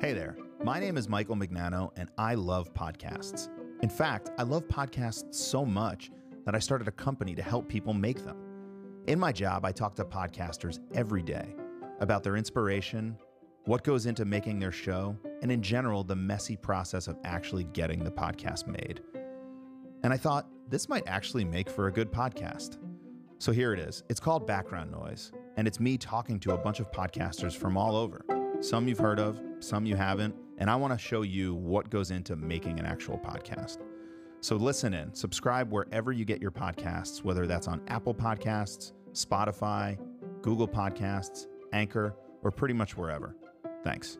Hey there. My name is Michael Magnano, and I love podcasts. In fact, I love podcasts so much that I started a company to help people make them. In my job, I talk to podcasters every day about their inspiration, what goes into making their show, and in general, the messy process of actually getting the podcast made. And I thought this might actually make for a good podcast. So here it is. It's called Background Noise, and it's me talking to a bunch of podcasters from all over. Some you've heard of, some you haven't, and I want to show you what goes into making an actual podcast. So listen in, subscribe wherever you get your podcasts, whether that's on Apple Podcasts, Spotify, Google Podcasts, Anchor, or pretty much wherever. Thanks.